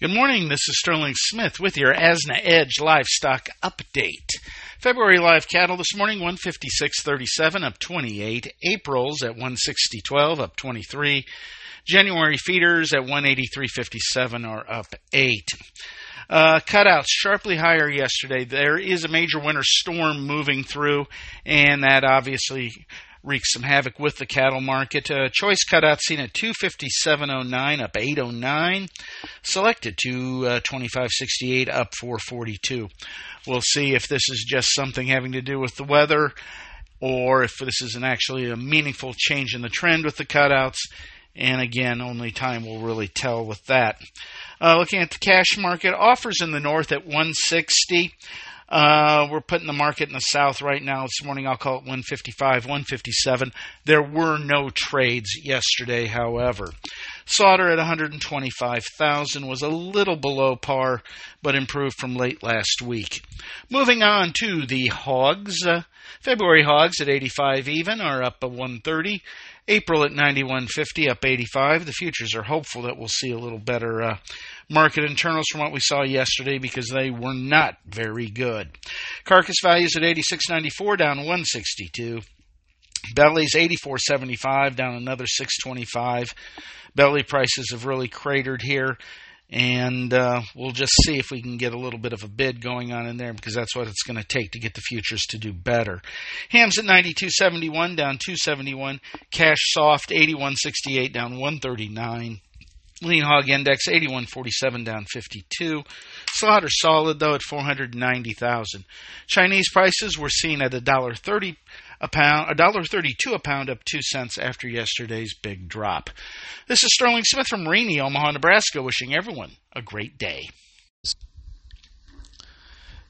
Good morning. This is Sterling Smith with your ASNA Edge Livestock Update. February live cattle this morning 156.37 up 28. April's at 160.12 up 23. January feeders at 183.57 are up 8. Uh, cutouts sharply higher yesterday. There is a major winter storm moving through, and that obviously wreaks some havoc with the cattle market. Uh, choice cutout seen at 257.09 up 809. Selected to uh, 25.68 up 442. We'll see if this is just something having to do with the weather or if this is an actually a meaningful change in the trend with the cutouts. And again, only time will really tell with that. Uh, looking at the cash market, offers in the north at 160. Uh, we're putting the market in the south right now. This morning I'll call it 155, 157. There were no trades yesterday, however. Slaughter at 125,000 was a little below par, but improved from late last week. Moving on to the hogs. Uh, February hogs at 85 even are up a 130. April at 91.50, up 85. The futures are hopeful that we'll see a little better uh, market internals from what we saw yesterday because they were not very good. Carcass values at 86.94, down 162. Belly's 84.75, down another 625. Belly prices have really cratered here and uh, we'll just see if we can get a little bit of a bid going on in there because that's what it's going to take to get the futures to do better. Hams at 92.71 down 271. Cash soft 81.68 down 139. Lean hog index 81.47 down 52. Slaughter solid though at 490,000. Chinese prices were seen at $1.30 a pound, $1.32 a pound, up 2 cents after yesterday's big drop. This is Sterling Smith from Rainy, Omaha, Nebraska, wishing everyone a great day.